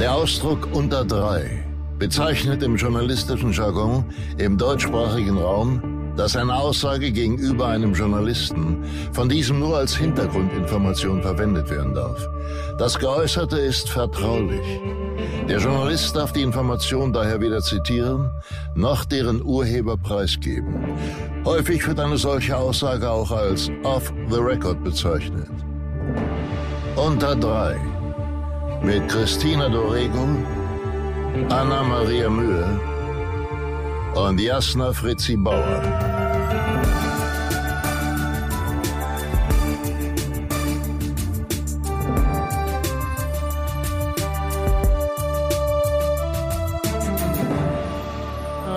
Der Ausdruck unter drei bezeichnet im journalistischen Jargon im deutschsprachigen Raum, dass eine Aussage gegenüber einem Journalisten von diesem nur als Hintergrundinformation verwendet werden darf. Das Geäußerte ist vertraulich. Der Journalist darf die Information daher weder zitieren, noch deren Urheber preisgeben. Häufig wird eine solche Aussage auch als off the record bezeichnet. Unter drei mit Christina Dorego, Anna Maria Mühe und Jasna Fritzi Bauer.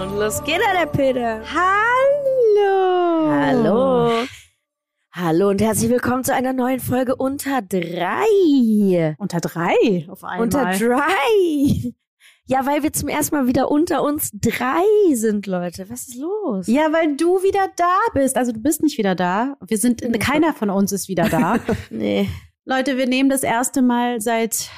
Und los geht er, der Peter. Hallo. Hallo. Hallo und herzlich willkommen zu einer neuen Folge Unter drei. Unter drei auf einmal. Unter drei. Ja, weil wir zum ersten Mal wieder unter uns drei sind, Leute. Was ist los? Ja, weil du wieder da bist. Also du bist nicht wieder da. Wir sind, ich keiner von uns ist wieder da. Nee. Leute, wir nehmen das erste Mal seit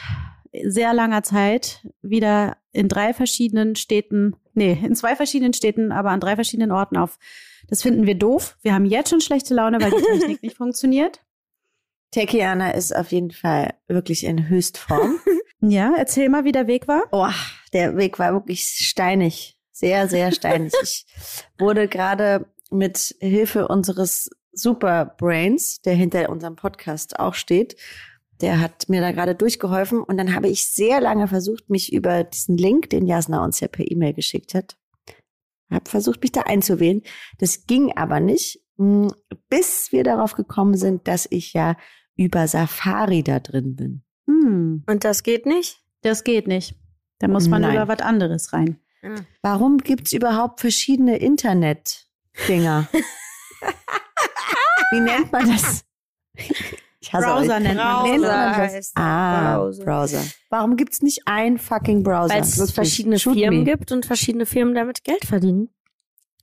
sehr langer Zeit wieder in drei verschiedenen Städten, nee, in zwei verschiedenen Städten, aber an drei verschiedenen Orten auf. Das finden wir doof. Wir haben jetzt schon schlechte Laune, weil die Technik nicht funktioniert. Tekiana ist auf jeden Fall wirklich in Höchstform. Ja, erzähl mal, wie der Weg war. Oh, der Weg war wirklich steinig. Sehr, sehr steinig. Ich wurde gerade mit Hilfe unseres Superbrains, der hinter unserem Podcast auch steht, der hat mir da gerade durchgeholfen und dann habe ich sehr lange versucht, mich über diesen Link, den Jasna uns ja per E-Mail geschickt hat, habe versucht, mich da einzuwählen. Das ging aber nicht, mm, bis wir darauf gekommen sind, dass ich ja über Safari da drin bin. Hm, Und das geht nicht? das geht nicht. Da muss man Nein. über was anderes rein. Warum gibt's überhaupt verschiedene Internet-Dinger? Wie nennt man das? Ich hasse Browser euch. nennt man Nennt das. man das? heißt Ah, Browser. Browser. Warum gibt's nicht einen fucking Browser? Weil es verschiedene Shoot Firmen me. gibt und verschiedene Firmen damit Geld verdienen.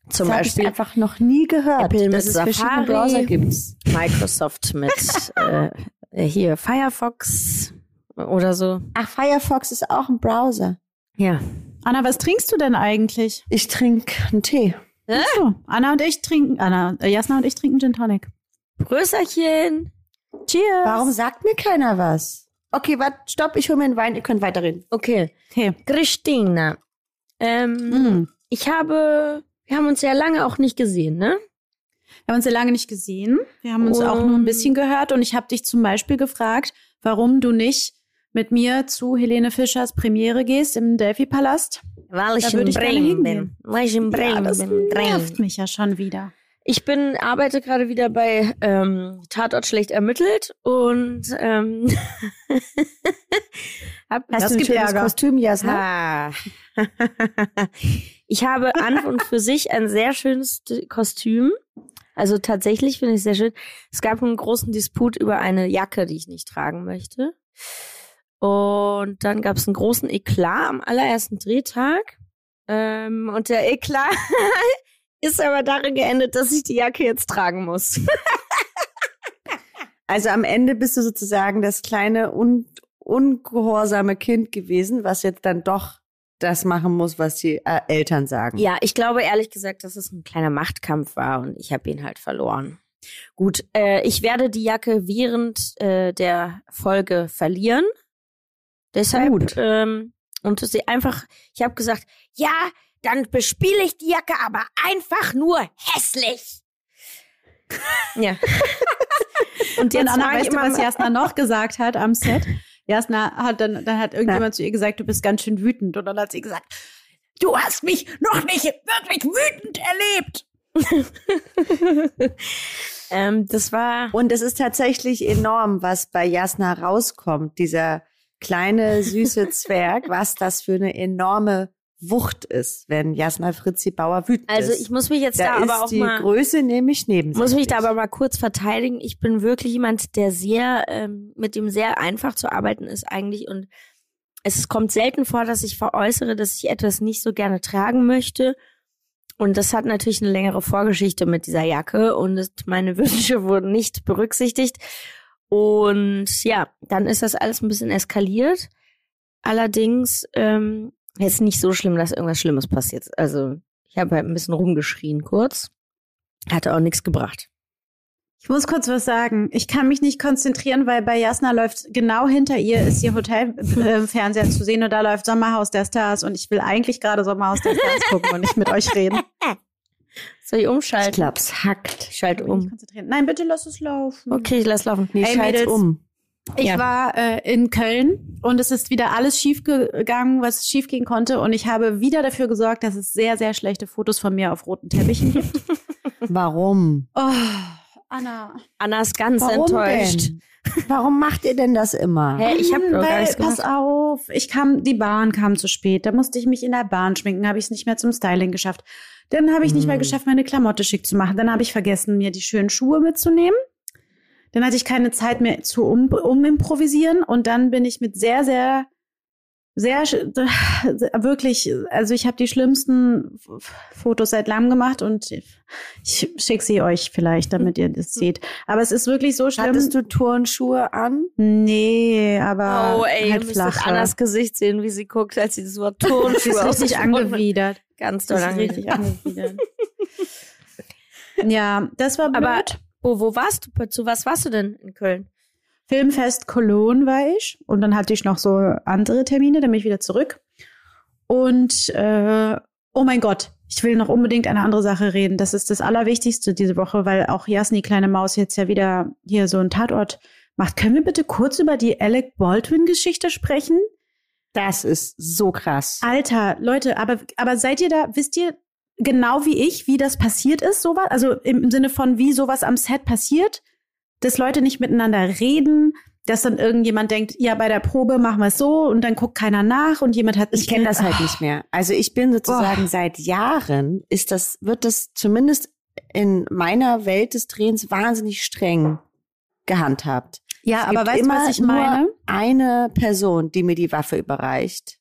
Zum das hab ich Beispiel einfach noch nie gehört, Apple dass es verschiedene Safari. Browser gibt. Microsoft mit äh, hier Firefox oder so. Ach, Firefox ist auch ein Browser. Ja. Anna, was trinkst du denn eigentlich? Ich trinke einen Tee. So, Anna und ich trinken, Anna, äh, Jasna und ich trinken Gin Tonic. Größerchen. Cheers. Warum sagt mir keiner was? Okay, warte, stopp, ich hole mir einen Wein, ihr könnt weiterreden. Okay. Okay. Christina. Ähm, Mm. Ich habe, wir haben uns ja lange auch nicht gesehen, ne? Wir haben uns ja lange nicht gesehen. Wir haben uns auch nur ein bisschen gehört und ich habe dich zum Beispiel gefragt, warum du nicht mit mir zu Helene Fischers Premiere gehst im Delphi-Palast. Weil Da würde ich gerne hingehen. Weil ich in Bremen ja, das bin. nervt mich ja schon wieder. Ich bin, arbeite gerade wieder bei ähm, Tatort schlecht ermittelt und ähm, hab, Hast Das du ein schönes Ärger. Kostüm, Jasna? Ah. ich habe an und für sich ein sehr schönes Kostüm. Also tatsächlich finde ich es sehr schön. Es gab einen großen Disput über eine Jacke, die ich nicht tragen möchte. Und dann gab es einen großen Eklat am allerersten Drehtag. Ähm, und der Eklat ist aber darin geendet, dass ich die Jacke jetzt tragen muss. Also am Ende bist du sozusagen das kleine, un ungehorsame Kind gewesen, was jetzt dann doch das machen muss, was die äh, Eltern sagen. Ja, ich glaube ehrlich gesagt, dass es ein kleiner Machtkampf war und ich habe ihn halt verloren. Gut, äh, ich werde die Jacke während äh, der Folge verlieren. Deshalb Gut. ähm, und sie einfach, ich habe gesagt, ja, dann bespiele ich die Jacke, aber einfach nur hässlich. ja. und jetzt Anna, weißt du, was Jasna noch gesagt hat am Set? Jasna hat dann, dann hat irgendjemand zu ihr gesagt, du bist ganz schön wütend. Und dann hat sie gesagt, du hast mich noch nicht wirklich wütend erlebt. ähm, das war Und es ist tatsächlich enorm, was bei Jasna rauskommt. Dieser kleine, süße Zwerg, was das für eine enorme Wucht ist, wenn Jasna Fritzi Bauer wütend also ist. ich muss mich jetzt da da, ist aber auch die mal Größe nämlich neben muss mich da aber mal kurz verteidigen. Ich bin wirklich jemand, der sehr, ähm, mit dem sehr einfach zu arbeiten ist eigentlich und es kommt selten vor, dass ich veräußere, dass ich etwas nicht so gerne tragen möchte. Und das hat natürlich eine längere Vorgeschichte mit dieser Jacke und meine Wünsche wurden nicht berücksichtigt. Und ja, dann ist das alles ein bisschen eskaliert. Allerdings ähm, jetzt nicht so schlimm, dass irgendwas Schlimmes passiert. Also ich habe halt ein bisschen rumgeschrien kurz. Hatte auch nichts gebracht. Ich muss kurz was sagen. Ich kann mich nicht konzentrieren, weil bei Jasna läuft genau hinter ihr ist ihr Hotelfernseher äh, zu sehen und da läuft Sommerhaus der Stars und ich will eigentlich gerade Sommerhaus der Stars gucken und nicht mit euch reden. Soll ich umschalten? Ich glaub's hackt. Ich schalte um. Nein, bitte lass es laufen. Okay, ich lass laufen. Nee, Ey, Mädels. um. Ich Ja. war äh, in Köln und es ist wieder alles schief gegangen, was schief gehen konnte. Und ich habe wieder dafür gesorgt, dass es sehr, sehr schlechte Fotos von mir auf roten Teppichen gibt. Warum? Oh, Anna. Anna ist ganz Warum enttäuscht. denn? Warum macht ihr denn das immer? Hä, ich habe Hm, gar weil, nichts Pass gemacht. auf, ich kam, die Bahn kam zu spät. Da musste ich mich in der Bahn schminken, habe ich es nicht mehr zum Styling geschafft. Dann habe ich nicht mehr Hm. geschafft, meine Klamotte schick zu machen. Dann habe ich vergessen, mir die schönen Schuhe mitzunehmen. Dann hatte ich keine Zeit mehr zu um, umimprovisieren und dann bin ich mit sehr, sehr, sehr, wirklich, also ich habe die schlimmsten Fotos seit langem gemacht und ich schicke sie euch vielleicht, damit ihr das seht. Aber es ist wirklich so schlimm. Hattest du Turnschuhe an? Nee, aber Oh, ey, halt flache. Annas Gesicht sehen, wie sie guckt, als sie das Wort Sie Tonschuhe ist richtig angewidert. Ganz doll richtig angewidert. angewidert. ja, das war blöd. Aber wo, wo warst du? Zu was warst du denn in Köln? Filmfest Cologne war ich und dann hatte ich noch so andere Termine, dann bin ich wieder zurück. Und äh, oh mein Gott, ich will noch unbedingt eine andere Sache reden. Das ist das Allerwichtigste diese Woche, weil auch Jasni, kleine Maus, jetzt ja wieder hier so einen Tatort macht. Können wir bitte kurz über die Alec Baldwin-Geschichte sprechen? Das ist so krass. Alter, Leute, aber, aber seid ihr da, wisst ihr genau wie ich, wie das passiert ist, sowas? Also im, Sinne von, wie sowas am Set passiert, dass Leute nicht miteinander reden, dass dann irgendjemand denkt, ja, bei der Probe machen wir es so und dann guckt keiner nach und jemand hat Ich kenne das halt nicht mehr. Also ich bin sozusagen seit Jahren ist das, wird das zumindest in meiner Welt des Drehens wahnsinnig streng gehandhabt. Ja, Es aber weißt du, was ich nur meine? Eine Person, die mir die Waffe überreicht.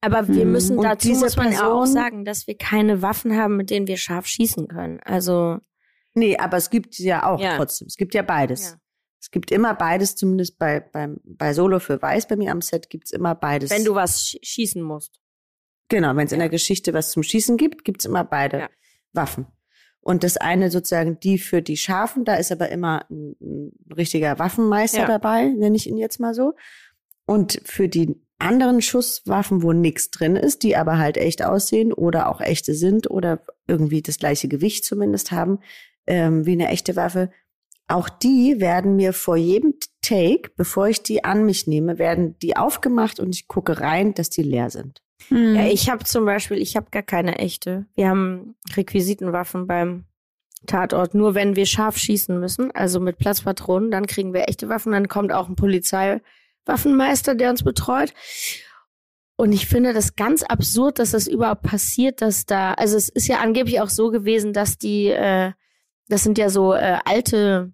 Aber wir Hm. müssen Und dazu muss man ja auch Person- sagen, dass wir keine Waffen haben, mit denen wir scharf schießen können. Also Nee, aber es gibt ja auch Ja. trotzdem. Es gibt ja beides. Ja. Es gibt immer beides, zumindest bei, beim, bei Solo für Weiß bei mir am Set gibt's immer beides. wenn du was sch schießen musst. Genau, wenn es in Ja. der Geschichte was zum Schießen gibt, gibt's immer beide. Waffen. Und das eine sozusagen die für die Schafen, da ist aber immer ein, ein richtiger Waffenmeister dabei, nenne ich ihn jetzt mal so. Und für die anderen Schusswaffen, wo nichts drin ist, die aber halt echt aussehen oder auch echte sind oder irgendwie das gleiche Gewicht zumindest haben, ähm, wie eine echte Waffe, auch die werden mir vor jedem Take, bevor ich die an mich nehme, werden die aufgemacht und ich gucke rein, dass die leer sind. Hm. Ja, ich habe zum Beispiel, ich habe gar keine echte. Wir haben Requisitenwaffen beim Tatort. Nur wenn wir scharf schießen müssen, also mit Platzpatronen, dann kriegen wir echte Waffen. Dann kommt auch ein Polizeiwaffenmeister, der uns betreut. Und ich finde das ganz absurd, dass das überhaupt passiert, dass da, also es ist ja angeblich auch so gewesen, dass die, äh, das sind ja so äh, alte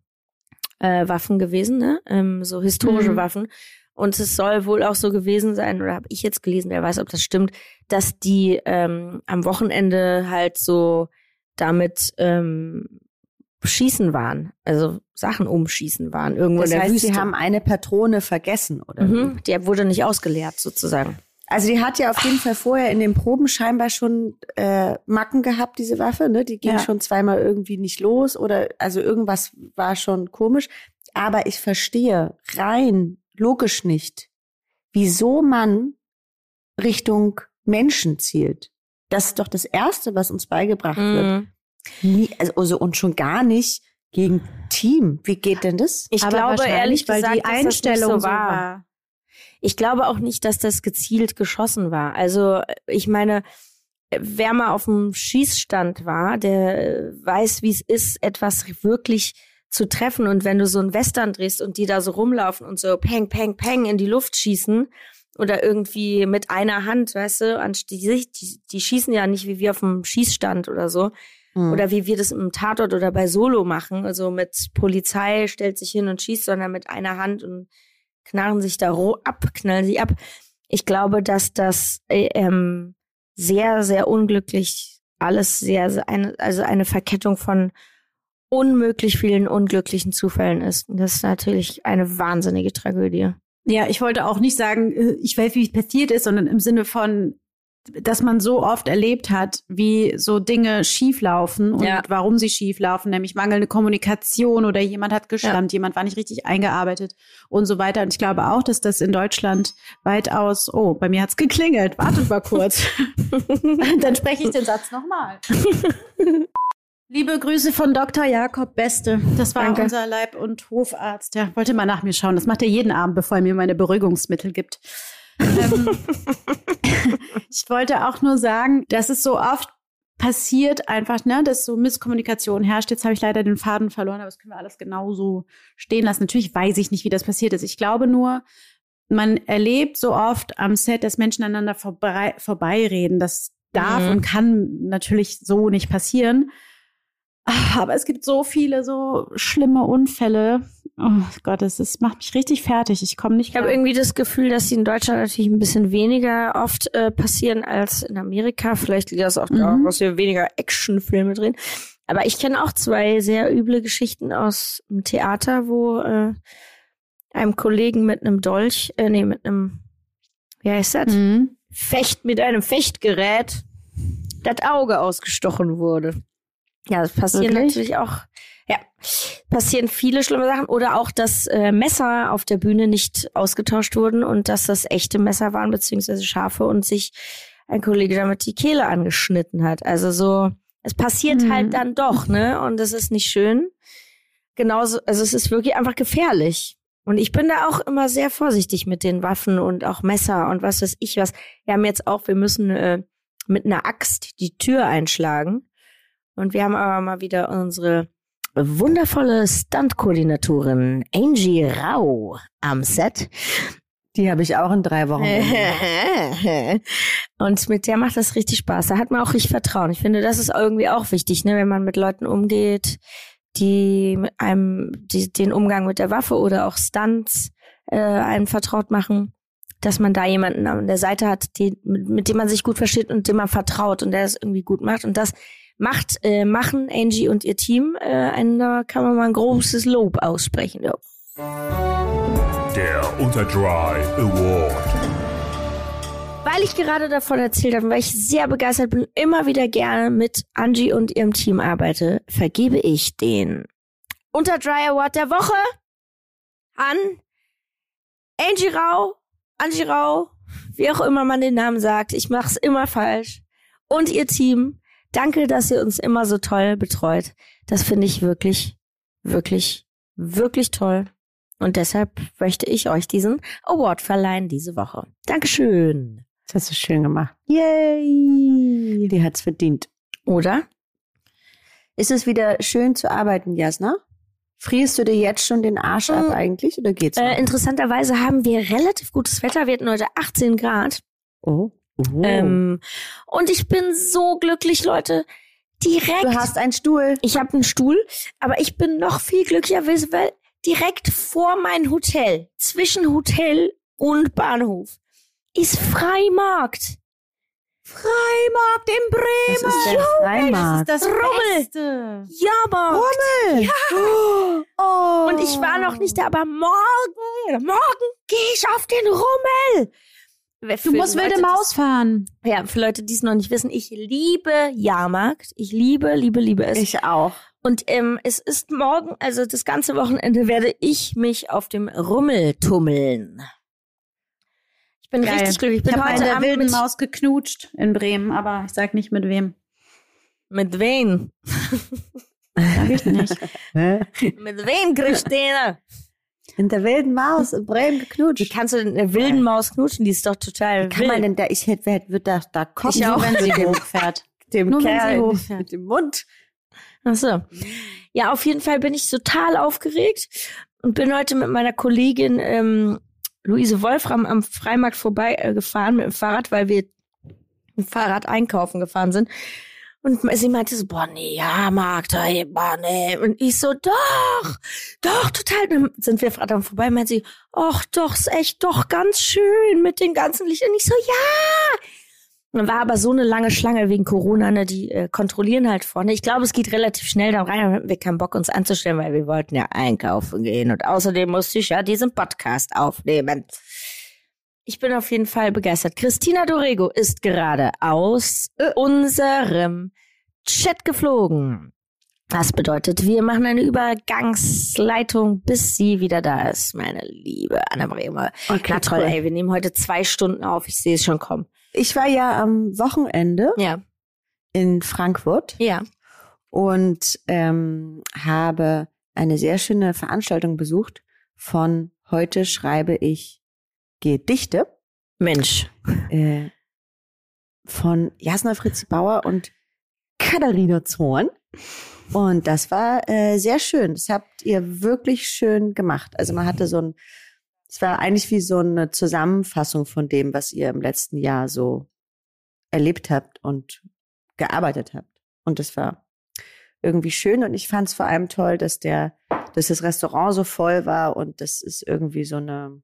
äh, Waffen gewesen, ne? Ähm, so historische Mhm. Waffen. Und es soll wohl auch so gewesen sein, oder habe ich jetzt gelesen, wer weiß, ob das stimmt, dass die ähm, am Wochenende halt so damit ähm, schießen waren, also Sachen umschießen waren, irgendwo Das in der heißt, Wüste. sie haben eine Patrone vergessen, oder? mhm, die wurde nicht ausgeleert sozusagen. Also die hat ja auf jeden Fall vorher in den Proben scheinbar schon äh, Macken gehabt, diese Waffe. Ne? Die ging Ja. schon zweimal irgendwie nicht los oder also irgendwas war schon komisch. Aber ich verstehe rein logisch nicht, wieso man Richtung Menschen zielt. Das ist doch das Erste, was uns beigebracht wird. Mhm. Nie, also, also und schon gar nicht gegen Team. Wie geht denn das? Ich Aber glaube ehrlich weil gesagt, die dass das nicht Einstellung so war. Ich glaube auch nicht, dass das gezielt geschossen war. Also ich meine, wer mal auf dem Schießstand war, der weiß, wie es ist, etwas wirklich zu treffen. Und wenn du so einen Western drehst und die da so rumlaufen und so peng, peng, peng in die Luft schießen oder irgendwie mit einer Hand, weißt du, die, die, die schießen ja nicht wie wir auf dem Schießstand oder so. Hm. Oder wie wir das im Tatort oder bei Solo machen. Also mit Polizei stellt sich hin und schießt, sondern mit einer Hand und knarren sich da roh ab, knallen sie ab. Ich glaube, dass das äh, ähm, sehr, sehr unglücklich alles sehr, sehr eine, also eine Verkettung von unmöglich vielen unglücklichen Zufällen ist. Und das ist natürlich eine wahnsinnige Tragödie. Ja, ich wollte auch nicht sagen, äh, ich weiß, wie es passiert ist, sondern im Sinne von, dass man so oft erlebt hat, wie so Dinge schieflaufen und Ja. warum sie schieflaufen, nämlich mangelnde Kommunikation oder jemand hat geschlampt, jemand war nicht richtig eingearbeitet und so weiter. Und ich glaube auch, dass das in Deutschland weitaus, oh, bei mir hat's geklingelt, wartet mal kurz. Dann spreche ich den Satz nochmal. Liebe Grüße von Dr. Jakob Beste. Das war Danke. unser Leib- und Hofarzt. Der wollte mal nach mir schauen. Das macht er jeden Abend, bevor er mir meine Beruhigungsmittel gibt. Ähm, ich wollte auch nur sagen, dass es so oft passiert einfach, ne, dass so Misskommunikation herrscht. Jetzt habe ich leider den Faden verloren, aber das können wir alles genauso stehen lassen. Natürlich weiß ich nicht, wie das passiert ist. Ich glaube nur, man erlebt so oft am Set, dass Menschen aneinander vorbei, vorbeireden. Das darf Mhm. und kann natürlich so nicht passieren. Aber es gibt so viele so schlimme Unfälle. Oh Gott, es ist, macht mich richtig fertig. Ich komme nicht Ich habe irgendwie das Gefühl, dass die in Deutschland natürlich ein bisschen weniger oft äh, passieren als in Amerika. Vielleicht liegt das auch daran, Mhm. dass wir weniger Actionfilme drehen. Aber ich kenne auch zwei sehr üble Geschichten aus dem Theater, wo äh, einem Kollegen mit einem Dolch, äh, nee, mit einem, wie heißt das? Mhm. Fecht mit einem Fechtgerät das Auge ausgestochen wurde. Ja, das passieren Wirklich? natürlich auch, ja, passieren viele schlimme Sachen. Oder auch, dass äh, Messer auf der Bühne nicht ausgetauscht wurden und dass das echte Messer waren, beziehungsweise scharfe und sich ein Kollege damit die Kehle angeschnitten hat. Also so, es passiert Mhm. halt dann doch, ne? Und das ist nicht schön. Genauso, also es ist wirklich einfach gefährlich. Und ich bin da auch immer sehr vorsichtig mit den Waffen und auch Messer und was weiß ich was. Wir haben jetzt auch, wir müssen äh, mit einer Axt die Tür einschlagen. Und wir haben aber mal wieder unsere wundervolle Stunt-Koordinatorin Angie Rau am Set. Die habe ich auch in drei Wochen. und mit der macht das richtig Spaß. Da hat man auch richtig Vertrauen. Ich finde, das ist irgendwie auch wichtig, ne, wenn man mit Leuten umgeht, die einem die, den Umgang mit der Waffe oder auch Stunts äh, einem vertraut machen, dass man da jemanden an der Seite hat, die, mit, mit dem man sich gut versteht und dem man vertraut und der das irgendwie gut macht. Und das macht, äh, machen Angie und ihr Team, äh, ein, da kann man mal ein großes Lob aussprechen. Ja. Der Unterdry Award. Weil ich gerade davon erzählt habe, weil ich sehr begeistert bin, immer wieder gerne mit Angie und ihrem Team arbeite, vergebe ich den Unterdry Award der Woche an Angie Rau, Angie Rau, wie auch immer man den Namen sagt. Ich mach's immer falsch. Und ihr Team. Danke, dass ihr uns immer so toll betreut. Das finde ich wirklich, wirklich, wirklich toll. Und deshalb möchte ich euch diesen Award verleihen diese Woche. Dankeschön. Das hast du schön gemacht. Yay! Die hat's verdient. Oder? Ist es wieder schön zu arbeiten, Jasna? Frierst du dir jetzt schon den Arsch ab Mm. eigentlich oder geht's? Äh, interessanterweise haben wir relativ gutes Wetter. Wir hatten heute 18 Grad. oh. Oh. Ähm, und ich bin so glücklich, Leute. Direkt. du hast einen Stuhl. ich habe einen Stuhl, aber ich bin noch viel glücklicher, weil direkt vor mein Hotel, zwischen Hotel und Bahnhof, ist Freimarkt. Freimarkt in Bremen. Das ist der Freimarkt. Das ist das Rummel. Beste. Jahrmarkt. Rummel. Oh. Und ich war noch nicht da, aber morgen, morgen gehe ich auf den Rummel. Du musst wilde Maus fahren. Ja, für Leute, die es noch nicht wissen, ich liebe Jahrmarkt. Ich liebe, liebe, liebe es. Ich auch. Und ähm, es ist morgen, also das ganze Wochenende, werde ich mich auf dem Rummel tummeln. Ich bin Geil. richtig glücklich. Ich Ich habe heute eine Abend wilden Maus geknutscht in Bremen, aber ich sag nicht mit wem. mit wen? Sag ich nicht. Mit wem, Christine? In der wilden Maus in Bremen Wie geknutscht. kannst du denn eine wilden Maus knutschen? Die ist doch total Wie kann wild. man denn da, ich hätte, wer wird da, da kochen, Ich auch, wenn sie hochfährt. dem Nur Kerl hochfährt. mit dem Mund. Ach so. Ja, auf jeden Fall bin ich total aufgeregt und bin heute mit meiner Kollegin ähm, Luise Wolfram am Freimarkt vorbei äh, mit dem Fahrrad, weil wir mit dem Fahrrad einkaufen gefahren sind. Und sie meinte so, boah, nee, ja, Markt, ey, boah, nee. Und ich so, doch, doch, total. Dann sind wir dran vorbei, meinte sie, ach, doch, ist echt doch ganz schön mit den ganzen Lichtern. Und ich so, ja, Dann war aber so eine lange Schlange wegen Corona, ne, die äh, kontrollieren halt vorne. Ich glaube, es geht relativ schnell da rein, dann hatten wir keinen Bock, uns anzustellen, weil wir wollten ja einkaufen gehen. Und außerdem musste ich ja diesen Podcast aufnehmen. Ich bin auf jeden Fall begeistert. Christina Dorego ist gerade aus unserem Chat geflogen. Das bedeutet, wir machen eine Übergangsleitung, bis sie wieder da ist, meine liebe Anna-Maria. Okay, Na toll, ey, wir nehmen heute zwei Stunden auf. Ich sehe es schon kommen. Ich war ja am Wochenende Ja, in Frankfurt ja. und ähm, habe eine sehr schöne Veranstaltung besucht von Heute schreibe ich Gedichte Mensch. äh, von Jasna Fritzi Bauer und Katharina Zorn. Und das war äh, sehr schön. Das habt ihr wirklich schön gemacht. Also man hatte so ein, es war eigentlich wie so eine Zusammenfassung von dem, was ihr im letzten Jahr so erlebt habt und gearbeitet habt. Und das war irgendwie schön. Und ich fand es vor allem toll, dass der, dass das Restaurant so voll war und das ist irgendwie so eine,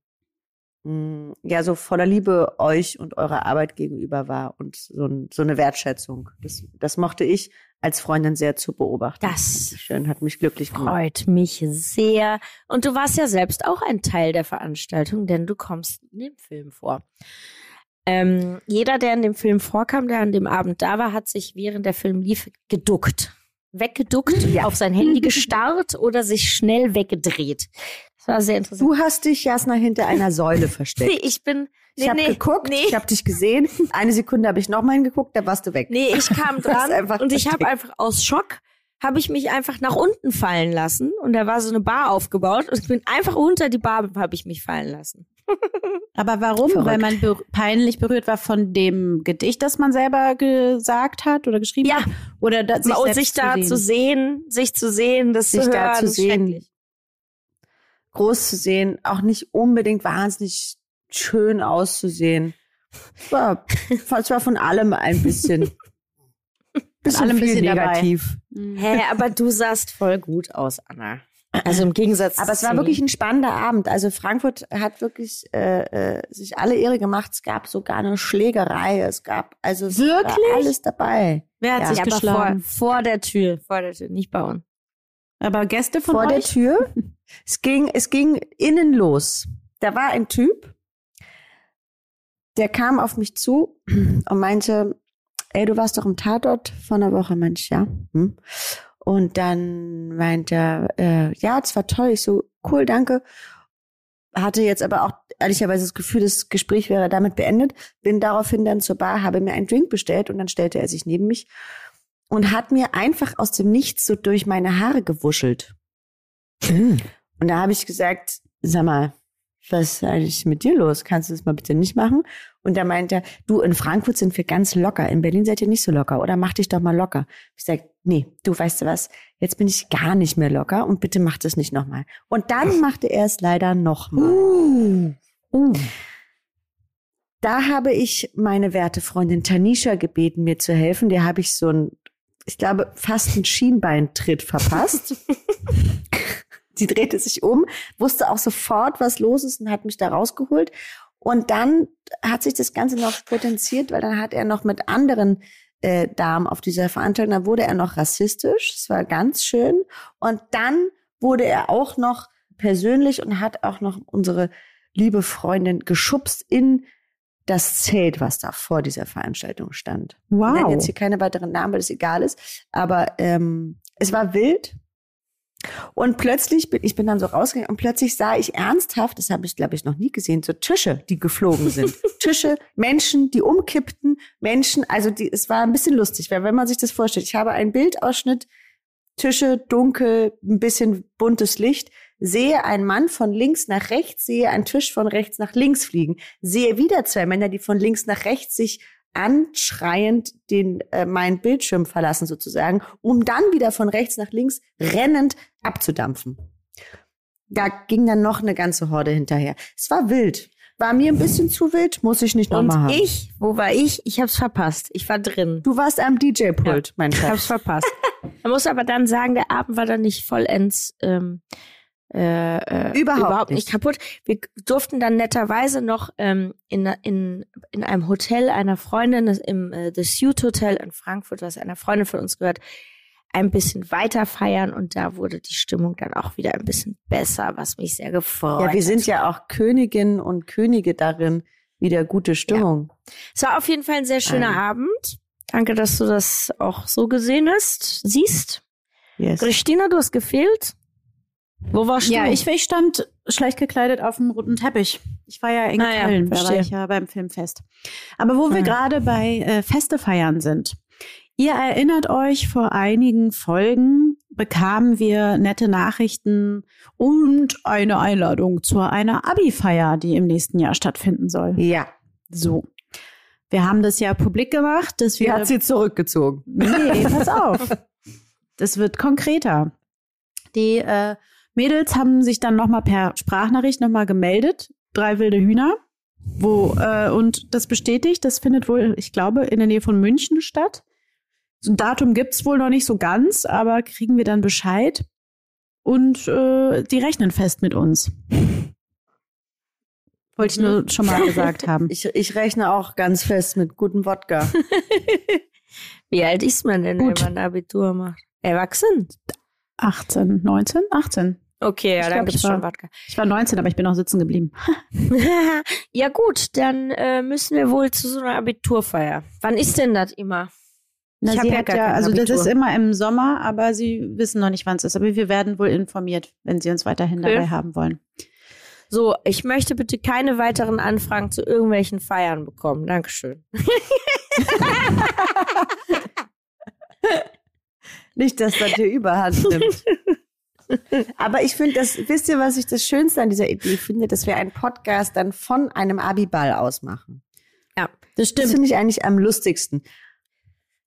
mh, ja, so voller Liebe euch und eurer Arbeit gegenüber war und so, ein, so eine Wertschätzung. Das, das mochte ich als Freundin sehr zu beobachten. Das schön, hat mich glücklich gemacht. freut mich sehr. Und du warst ja selbst auch ein Teil der Veranstaltung, denn du kommst in dem Film vor. Ähm, jeder, der in dem Film vorkam, der an dem Abend da war, hat sich während der Film lief geduckt. Weggeduckt, auf sein Handy gestarrt oder sich schnell weggedreht. Das war sehr interessant. Du hast dich, Jasna, hinter einer Säule versteckt. nee, ich bin. Nee, ich habe nee, geguckt, Nee, ich habe dich gesehen. Eine Sekunde habe ich nochmal hingeguckt, da warst du weg. Nee, ich kam dran und ich habe versteckt. einfach aus Schock habe ich mich einfach nach unten fallen lassen und da war so eine Bar aufgebaut und ich bin einfach unter die Bar habe ich mich fallen lassen. Aber warum? Verrückt. Weil man ber peinlich berührt war von dem Gedicht, das man selber gesagt hat oder geschrieben Ja. hat? Oder da, sich, sich da sehen. zu sehen, sich zu sehen, das Sich zu da hören, zu ist sehen. Groß zu sehen, auch nicht unbedingt wahnsinnig schön auszusehen. Es war, es war von allem ein bisschen, bisschen allem ein bisschen dabei. negativ. Mhm. Hä, aber du sahst voll gut aus, Anna. Also im Gegensatz Aber es war wirklich ein spannender Abend. Also Frankfurt hat wirklich äh, äh, sich alle Ehre gemacht. Es gab sogar eine Schlägerei. Es gab also es Wirklich? war alles dabei. Wer hat Ja, sich aber vor, geschlagen? vor der Tür, vor der Tür, nicht bei uns. Aber Gäste von Vor der euch? Tür. Es ging, es ging innen los. Da war ein Typ, der kam auf mich zu und meinte, ey, du warst doch im Tatort vor einer Woche, Mensch, ja. Hm. Und dann meinte er, äh, ja, es war toll. Ich so, cool, danke. Hatte jetzt aber auch ehrlicherweise das Gefühl, das Gespräch wäre damit beendet. Bin daraufhin dann zur Bar, habe mir einen Drink bestellt und dann stellte er sich neben mich und hat mir einfach aus dem Nichts so durch meine Haare gewuschelt. Und da habe ich gesagt, sag mal, was ist eigentlich mit dir los? Kannst du das mal bitte nicht machen? Und da meinte er, du, in Frankfurt sind wir ganz locker. In Berlin seid ihr nicht so locker. Oder mach dich doch mal locker. Ich sag, nee, du weißt du was? Jetzt bin ich gar nicht mehr locker und bitte mach das nicht nochmal. Und dann machte er es leider nochmal. Uh. Da habe ich meine werte Freundin Tanisha gebeten, mir zu helfen. Der habe ich so ein, ich glaube, fast einen Schienbeintritt verpasst. Sie drehte sich um, wusste auch sofort, was los ist und hat mich da rausgeholt. Und dann hat sich das Ganze noch potenziert, weil dann hat er noch mit anderen äh, Damen auf dieser Veranstaltung, da wurde er noch rassistisch. Das war ganz schön. Und dann wurde er auch noch persönlich und hat auch noch unsere liebe Freundin geschubst in das Zelt, was da vor dieser Veranstaltung stand. Ich nenne jetzt hier keine weiteren Namen, weil es egal ist. Aber ähm, es war wild. Und plötzlich bin ich bin dann so rausgegangen und plötzlich sah ich ernsthaft, das habe ich glaube ich noch nie gesehen, so Tische, die geflogen sind. Tische, Menschen, die umkippten, Menschen, also die, es war ein bisschen lustig, weil wenn man sich das vorstellt, ich habe einen Bildausschnitt, Tische, dunkel, ein bisschen buntes Licht, sehe einen Mann von links nach rechts, sehe einen Tisch von rechts nach links fliegen, sehe wieder zwei Männer, die von links nach rechts sich anschreiend den äh, meinen Bildschirm verlassen sozusagen, um dann wieder von rechts nach links rennend abzudampfen. Da ging dann noch eine ganze Horde hinterher. Es war wild. War mir ein bisschen zu wild, muss ich nicht nochmal Und haben. ich, wo war ich? Ich hab's verpasst. Ich war drin. du warst am DJ-Pult, mein Ich hab's Schatz. verpasst. Man muss aber dann sagen, der Abend war dann nicht vollends ähm, äh, äh, Überhaupt nicht. nicht. kaputt. Wir durften dann netterweise noch ähm, in, in, in einem Hotel einer Freundin, das im äh, The Suite Hotel in Frankfurt, was einer Freundin von uns gehört, ein bisschen weiter feiern und da wurde die Stimmung dann auch wieder ein bisschen besser, was mich sehr gefreut Ja, wir sind hat. ja auch Königinnen und Könige darin, wieder gute Stimmung. Es war auf jeden Fall ein sehr schöner Ähm. Abend. Danke, dass du das auch so gesehen hast, siehst. Yes. Christina, du hast gefehlt. Wo warst Ja, du? ich, ich stand schlecht gekleidet auf dem roten Teppich. Ich war ja in Ah ja, Köln, da war ich ja beim Filmfest. Aber wo wir Ah. gerade bei äh, Feste feiern sind. Ihr erinnert euch, vor einigen Folgen bekamen wir nette Nachrichten und eine Einladung zu einer Abi-Feier, die im nächsten Jahr stattfinden soll. Ja. So. Wir haben das ja publik gemacht, dass wir hat sie zurückgezogen? Nee, pass auf. Das wird konkreter. Die äh, Mädels haben sich dann nochmal per Sprachnachricht nochmal gemeldet. Drei wilde Hühner. Wo, äh, und das bestätigt, das findet wohl, ich glaube, in der Nähe von München statt. So ein Datum gibt's wohl noch nicht so ganz, aber kriegen wir dann Bescheid. Und äh, die rechnen fest mit uns. Wollte ich nur schon mal gesagt haben. Ich, ich rechne auch ganz fest mit gutem Wodka. Wie alt ist man denn, Gut. wenn man Abitur macht? Erwachsen? 18, 19, 18. Okay, ja, dann ich war- schon Wodka. Ich war 19, aber ich bin auch sitzen geblieben. ja gut, dann äh, müssen wir wohl zu so einer Abiturfeier. Wann ist denn das immer? Na, Ich sie ja hat gar ja, also das Abitur. ist immer im Sommer, aber sie wissen noch nicht, wann es ist. Aber wir werden wohl informiert, wenn sie uns weiterhin Okay. dabei haben wollen. So, ich möchte bitte keine weiteren Anfragen zu irgendwelchen Feiern bekommen. Dankeschön. Nicht, dass das hier überhand nimmt. Aber ich finde das, wisst ihr, was ich das Schönste an dieser Idee finde, dass wir einen Podcast dann von einem Abiball aus machen. Ja, Das Das finde ich eigentlich am lustigsten.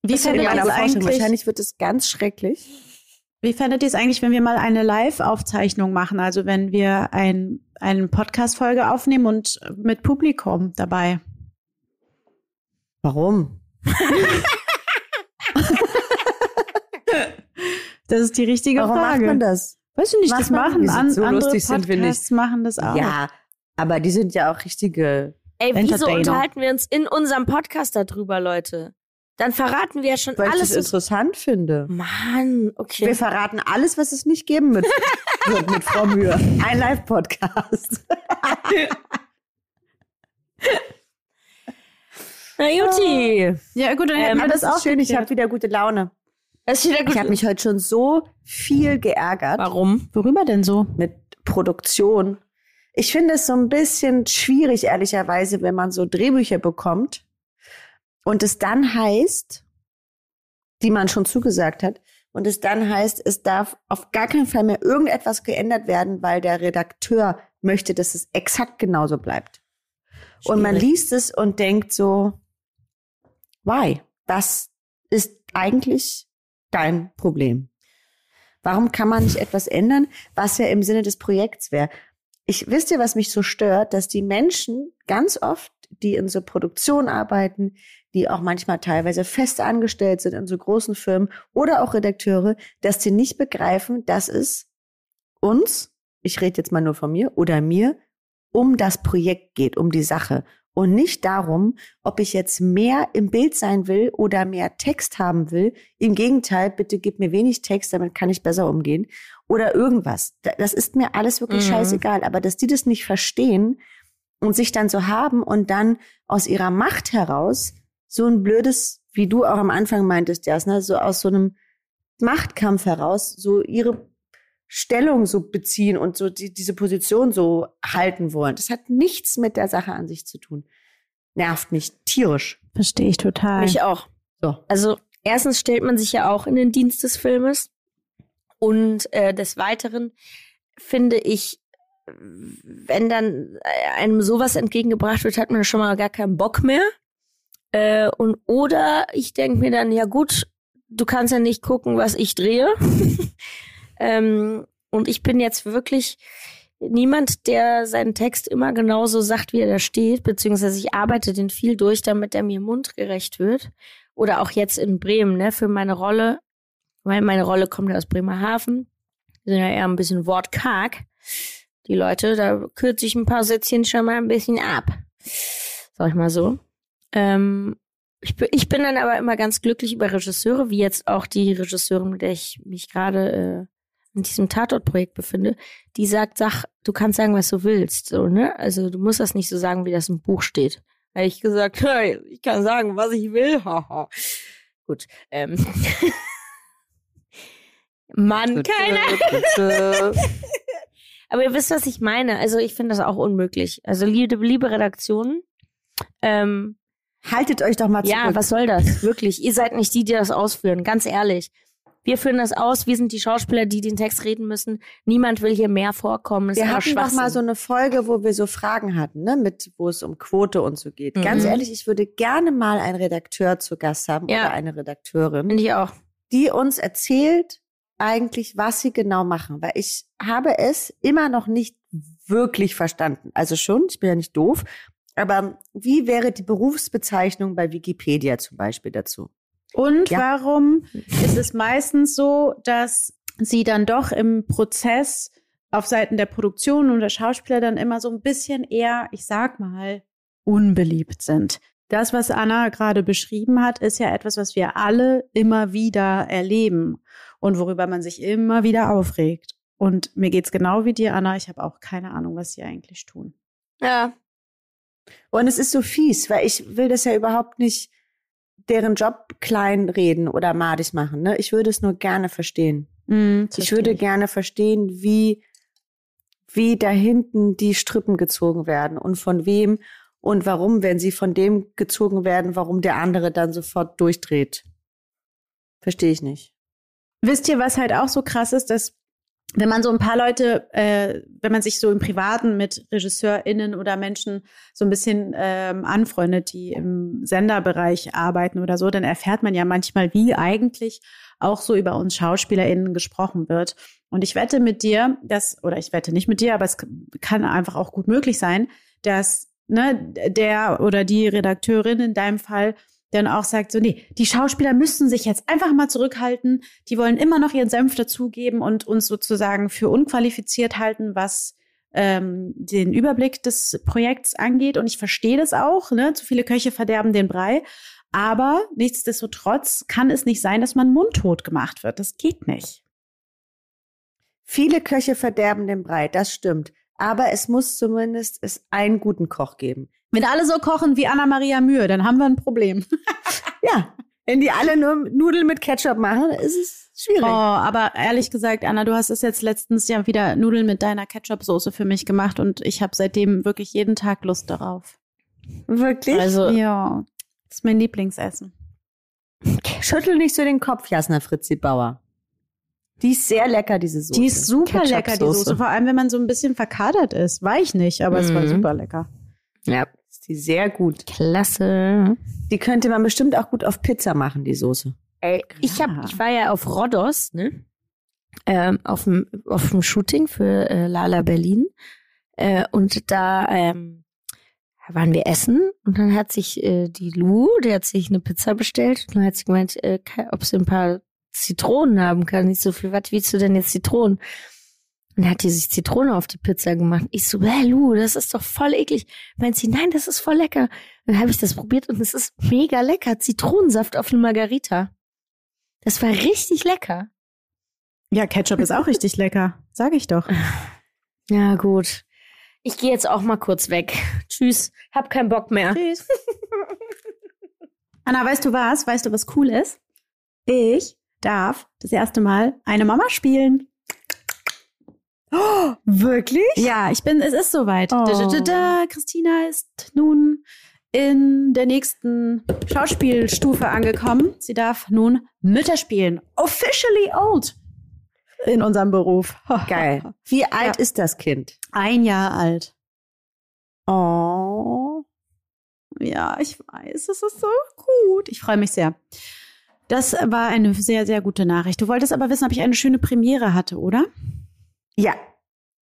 Wie Das fändet, ich ihr Vorstellung. eigentlich, Wahrscheinlich wird es ganz schrecklich. wie fändet ihr es eigentlich, wenn wir mal eine Live-Aufzeichnung machen? Also wenn wir ein, eine Podcast-Folge aufnehmen und mit Publikum dabei. Warum? Das ist die richtige Warum Frage. macht man das? Weiß ich nicht, Was das machen die? an, So andere lustig sind wir nicht. Podcasts machen das auch. Ja, aber die sind ja auch richtige. Ey, wieso unterhalten wir uns in unserem Podcast darüber, Leute? Dann verraten wir ja schon Weil ich alles. das interessant finde. Mann, okay. Wir verraten alles, was es nicht geben wird, wird mit Frau Mühe. Ein Live-Podcast. Na Juti. Ja, gut, dann hätten Ähm, wir das das auch schön, ich geklärt. habe wieder gute Laune. Ich habe mich heute schon so viel geärgert Warum? Worüber denn so? mit Produktion. Ich finde es so ein bisschen schwierig, ehrlicherweise, wenn man so Drehbücher bekommt und es dann heißt, die man schon zugesagt hat, und es dann heißt, es darf auf gar keinen Fall mehr irgendetwas geändert werden, weil der Redakteur möchte, dass es exakt genauso bleibt. Und man Schwierig. liest es und denkt so, why? Das ist eigentlich dein Problem. Warum kann man nicht etwas ändern, was ja im Sinne des Projekts wäre? Ich wisst ihr, was mich so stört, dass die Menschen ganz oft, die in so Produktion arbeiten, die auch manchmal teilweise fest angestellt sind in so großen Firmen oder auch Redakteure, dass die nicht begreifen, dass es uns, ich rede jetzt mal nur von mir oder mir, um das Projekt geht, um die Sache und nicht darum, ob ich jetzt mehr im Bild sein will oder mehr Text haben will. Im Gegenteil, bitte gib mir wenig Text, damit kann ich besser umgehen oder irgendwas. Da- Das ist mir alles wirklich Mhm. scheißegal, aber dass die das nicht verstehen und sich dann so haben und dann aus ihrer Macht heraus so ein blödes, wie du auch am Anfang meintest, Jasna, so aus so einem Machtkampf heraus, so ihre Stellung so beziehen und so die, diese Position so halten wollen. Das hat nichts mit der Sache an sich zu tun. Nervt mich tierisch. Verstehe ich total. Ich auch. So. Also erstens stellt man sich ja auch in den Dienst des Filmes und äh, des Weiteren finde ich, wenn dann äh, einem sowas entgegengebracht wird, hat man schon mal gar keinen Bock mehr. Äh, und oder ich denke mir dann, ja gut, du kannst ja nicht gucken, was ich drehe. ähm, und ich bin jetzt wirklich niemand, der seinen Text immer genauso sagt, wie er da steht, beziehungsweise ich arbeite den viel durch, damit er mir mundgerecht wird. Oder auch jetzt in Bremen, ne, für meine Rolle, weil meine Rolle kommt ja aus Bremerhaven. Wir sind ja eher ein bisschen wortkarg. die Leute, da kürze ich ein paar Sätzchen schon mal ein bisschen ab. Sag ich mal so. Ähm, ich, bin- ich bin dann aber immer ganz glücklich über Regisseure, wie jetzt auch die Regisseurin, mit der ich mich gerade äh, in diesem Tatortprojekt befinde, die sagt, sag, du kannst sagen, was du willst, so, ne? Also du musst das nicht so sagen, wie das im Buch steht. Da ich gesagt, hey, ich kann sagen, was ich will, haha. Gut, ähm. Mann, keine aber ihr wisst, was ich meine. Also ich finde das auch unmöglich. Also liebe, liebe Redaktion, ähm, Haltet euch doch mal zurück. ja, was soll das? Wirklich, ihr seid nicht die, die das ausführen. Ganz ehrlich. Wir führen das aus. Wir sind die Schauspieler, die den Text reden müssen. Niemand will hier mehr vorkommen. Das Wir hatten doch mal so eine Folge, wo wir so Fragen hatten, ne, mit, wo es um Quote und so geht. Mhm. Ganz ehrlich, ich würde gerne mal einen Redakteur zu Gast haben Ja. oder eine Redakteurin, Finde ich auch. die uns erzählt eigentlich, was sie genau machen, weil ich habe es immer noch nicht wirklich verstanden. Also schon, ich bin ja nicht doof, aber wie wäre die Berufsbezeichnung bei Wikipedia zum Beispiel dazu? Und Ja. warum ist es meistens so, dass sie dann doch im Prozess auf Seiten der Produktion und der Schauspieler dann immer so ein bisschen eher, ich sag mal, unbeliebt sind? Das, was Anna gerade beschrieben hat, ist ja etwas, was wir alle immer wieder erleben und worüber man sich immer wieder aufregt. Und mir geht's genau wie dir, Anna. Ich habe auch keine Ahnung, was sie eigentlich tun. Ja. Und es ist so fies, weil ich will das ja überhaupt nicht deren Job klein reden oder madig machen. Ne? Ich würde es nur gerne verstehen. Mm, Ich würde gerne verstehen, wie, wie da hinten die Strippen gezogen werden und von wem und warum, wenn sie von dem gezogen werden, warum der andere dann sofort durchdreht. Verstehe ich nicht. Wisst ihr, was halt auch so krass ist, dass wenn man so ein paar Leute, äh, wenn man sich so im Privaten mit RegisseurInnen oder Menschen so ein bisschen ähm, anfreundet, die im Senderbereich arbeiten oder so, dann erfährt man ja manchmal, wie eigentlich auch so über uns SchauspielerInnen gesprochen wird. Und ich wette mit dir, dass, oder ich wette nicht mit dir, aber es kann einfach auch gut möglich sein, dass ne, der oder die Redakteurin in deinem Fall dann auch sagt, so, nee, die Schauspieler müssen sich jetzt einfach mal zurückhalten. Die wollen immer noch ihren Senf dazugeben und uns sozusagen für unqualifiziert halten, was ähm, den Überblick des Projekts angeht. Und ich verstehe das auch, ne? Zu viele Köche verderben den Brei. Aber nichtsdestotrotz kann es nicht sein, dass man mundtot gemacht wird. Das geht nicht. Viele Köche verderben den Brei, das stimmt. Aber es muss zumindest es einen guten Koch geben. Wenn alle so kochen wie Anna-Maria Mühe, dann haben wir ein Problem. Ja, wenn die alle nur Nudeln mit Ketchup machen, ist es schwierig. Oh, aber ehrlich gesagt, Anna, du hast es jetzt letztens ja wieder Nudeln mit deiner Ketchup-Soße für mich gemacht und ich habe seitdem wirklich jeden Tag Lust darauf. Wirklich? Also, Ja, das ist mein Lieblingsessen. Schüttel nicht so den Kopf, Jasna Fritzi Bauer. Die ist sehr lecker, diese Soße. Die ist super lecker, die. Soße. Vor allem, wenn man so ein bisschen verkadert ist. War ich nicht, aber es war Mhm. super lecker. ja, Ist die sehr gut. klasse. Die könnte man bestimmt auch gut auf Pizza machen, die Soße. Ey, ich hab, ich war ja auf Rhodos, ne? Ähm, auf dem auf dem Shooting für äh, Lala Berlin äh, und da ähm, waren wir essen und dann hat sich äh, die Lu, die hat sich eine Pizza bestellt und dann hat sie gemeint, äh, ob sie ein paar Zitronen haben kann. Nicht so viel, was willst du denn jetzt Zitronen? Und dann hat die sich Zitrone auf die Pizza gemacht. Ich so, hä, Lu, das ist doch voll eklig. Meint sie, nein, das ist voll lecker. Dann habe ich das probiert und es ist mega lecker. Zitronensaft auf eine Margarita. Das war richtig lecker. Ja, Ketchup ist auch richtig lecker. Sag ich doch. Ja, gut. Ich gehe jetzt auch mal kurz weg. Tschüss. Hab keinen Bock mehr. Tschüss. Anna, weißt du was? Weißt du, was cool ist? Ich darf das erste Mal eine Mama spielen. Oh, wirklich? Ja, ich bin, es ist soweit. Oh. Da, da, da, da. Christina ist nun in der nächsten Schauspielstufe angekommen. Sie darf nun Mütter spielen. Officially old in unserem Beruf. Geil. Wie alt Ja. ist das Kind? Ein Jahr alt. Oh. Ja, ich weiß, es ist so gut. Ich freue mich sehr. Das war eine sehr, sehr gute Nachricht. Du wolltest aber wissen, ob ich eine schöne Premiere hatte, oder? Ja.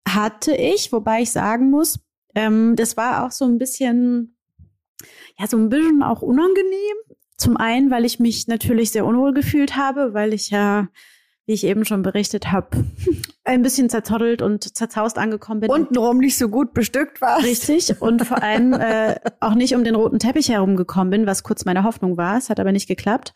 Hatte ich, wobei ich sagen muss, ähm, das war auch so ein bisschen, ja, so ein bisschen auch unangenehm. Zum einen, weil ich mich natürlich sehr unwohl gefühlt habe, weil ich ja, wie ich eben schon berichtet habe, ein bisschen zerzottelt und zerzaust angekommen bin. Untenrum nicht so gut bestückt war. Richtig. Und vor allem äh, auch nicht um den roten Teppich herumgekommen bin, was kurz meine Hoffnung war. Es hat aber nicht geklappt.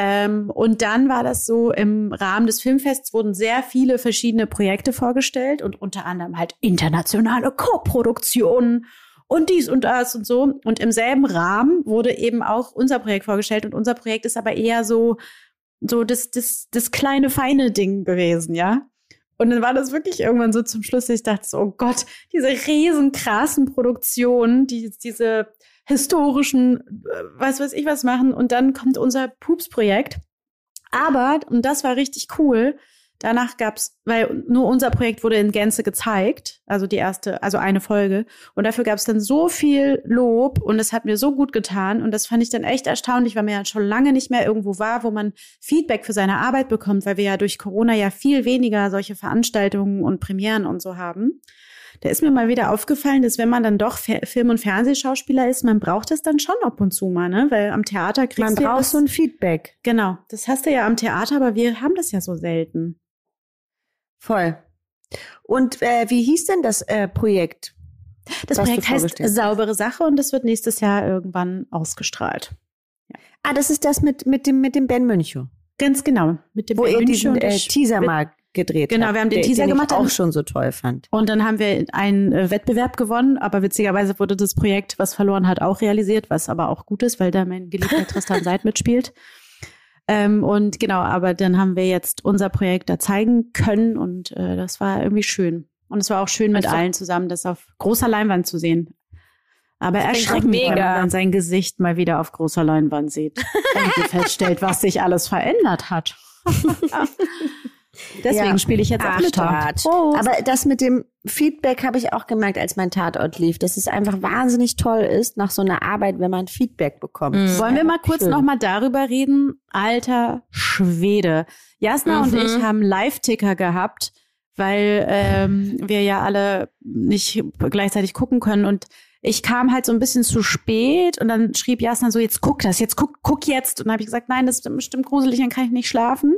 Ähm, und dann war das so, im Rahmen des Filmfests wurden sehr viele verschiedene Projekte vorgestellt und unter anderem halt internationale Co-Produktionen und dies und das und so. Und im selben Rahmen wurde eben auch unser Projekt vorgestellt und unser Projekt ist aber eher so, so das, das, das kleine, feine Ding gewesen, ja. Und dann war das wirklich irgendwann so zum Schluss, ich dachte so, oh Gott, diese riesen krassen Produktionen, die diese historischen, äh, was weiß ich was machen. Und dann kommt unser Pups-Projekt. Aber, und das war richtig cool, danach gab's, weil nur unser Projekt wurde in Gänze gezeigt, also die erste, also eine Folge. Und dafür gab's dann so viel Lob und es hat mir so gut getan. Und das fand ich dann echt erstaunlich, weil man ja schon lange nicht mehr irgendwo war, wo man Feedback für seine Arbeit bekommt, weil wir ja durch Corona ja viel weniger solche Veranstaltungen und Premieren und so haben. Da ist mir mal wieder aufgefallen, dass wenn man dann doch Film- und Fernsehschauspieler ist, man braucht es dann schon ab und zu mal, ne? Weil am Theater kriegst Man du ja so ein Feedback. Genau, das hast du ja am Theater, aber wir haben das ja so selten. Voll. Und äh, wie hieß denn das äh, Projekt? Das Projekt heißt. Saubere Sache und das wird nächstes Jahr irgendwann ausgestrahlt. Ah, das ist das mit, mit dem, mit dem Ben Münchow. Ganz genau. Mit dem Wo ihr München diesen und äh, ich- Teaser mal gedreht Genau, habt, wir haben den der- Teaser den gemacht, Ich auch schon so toll fand. Und dann haben wir einen äh, Wettbewerb gewonnen, aber witzigerweise wurde das Projekt, was verloren hat, auch realisiert, was aber auch gut ist, weil da mein geliebter Tristan Seid mitspielt. Ähm, und genau, aber dann haben wir jetzt unser Projekt da zeigen können und äh, das war irgendwie schön. Und es war auch schön mit Also- allen zusammen, das auf großer Leinwand zu sehen. Aber erschreckend, mega. wenn man sein Gesicht mal wieder auf großer Leinwand sieht und feststellt, was sich alles verändert hat. Deswegen Ja. spiele ich jetzt auch mit. Ach, Aber das mit dem Feedback habe ich auch gemerkt, als mein Tatort lief, dass es einfach wahnsinnig toll ist, nach so einer Arbeit, wenn man Feedback bekommt. Mhm. Wollen wir mal kurz Schön. noch mal darüber reden? Alter Schwede. Jasna und Mhm. ich haben Live-Ticker gehabt, weil ähm, wir ja alle nicht gleichzeitig gucken können. Und ich kam halt so ein bisschen zu spät und dann schrieb Jasna so, jetzt guck das, jetzt guck, guck jetzt. Und dann habe ich gesagt, nein, das ist bestimmt gruselig, dann kann ich nicht schlafen.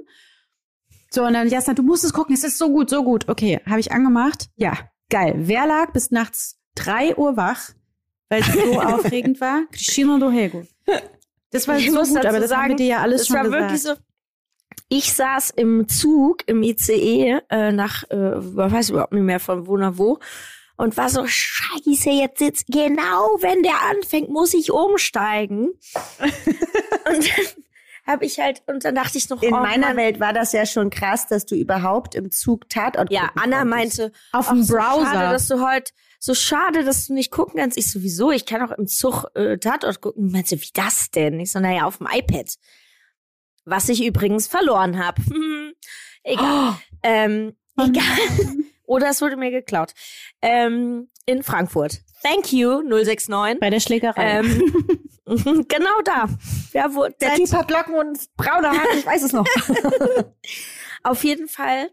So, und dann Jasna, du musst es gucken, es ist so gut, so gut. Okay, habe ich angemacht. Ja, geil. Wer lag bis nachts drei Uhr wach, weil es so aufregend war? Cristina Dorrego. Das war Ich so gut, aber das haben wir sagen, dir ja alles Es schon gesagt. wirklich so. Ich saß im Zug, im ICE, äh, nach, äh, ich weiß überhaupt nicht mehr von wo nach wo, und war so, scheiße, jetzt sitzt, genau wenn der anfängt, muss ich umsteigen. und dann habe ich halt, und dann dachte ich noch, In oh meiner Mann. Welt war das ja schon krass, dass du überhaupt im Zug Tatort Ja, Anna meinte, Auf dem so Browser. schade, dass du heute, so schade, dass du nicht gucken kannst. Ich sowieso, ich kann auch im Zug äh, Tatort gucken. Meinst du, wie das denn? Ich so, naja, auf dem iPad. Was ich übrigens verloren habe. Egal. Ähm, Oh egal. Oder es wurde mir geklaut. Ähm, in Frankfurt. Thank you, 069. Bei der Schlägerei. Ähm, genau da. Ja, wo, Der Typ hat Locken und braune Haare, ich weiß es noch. Auf jeden Fall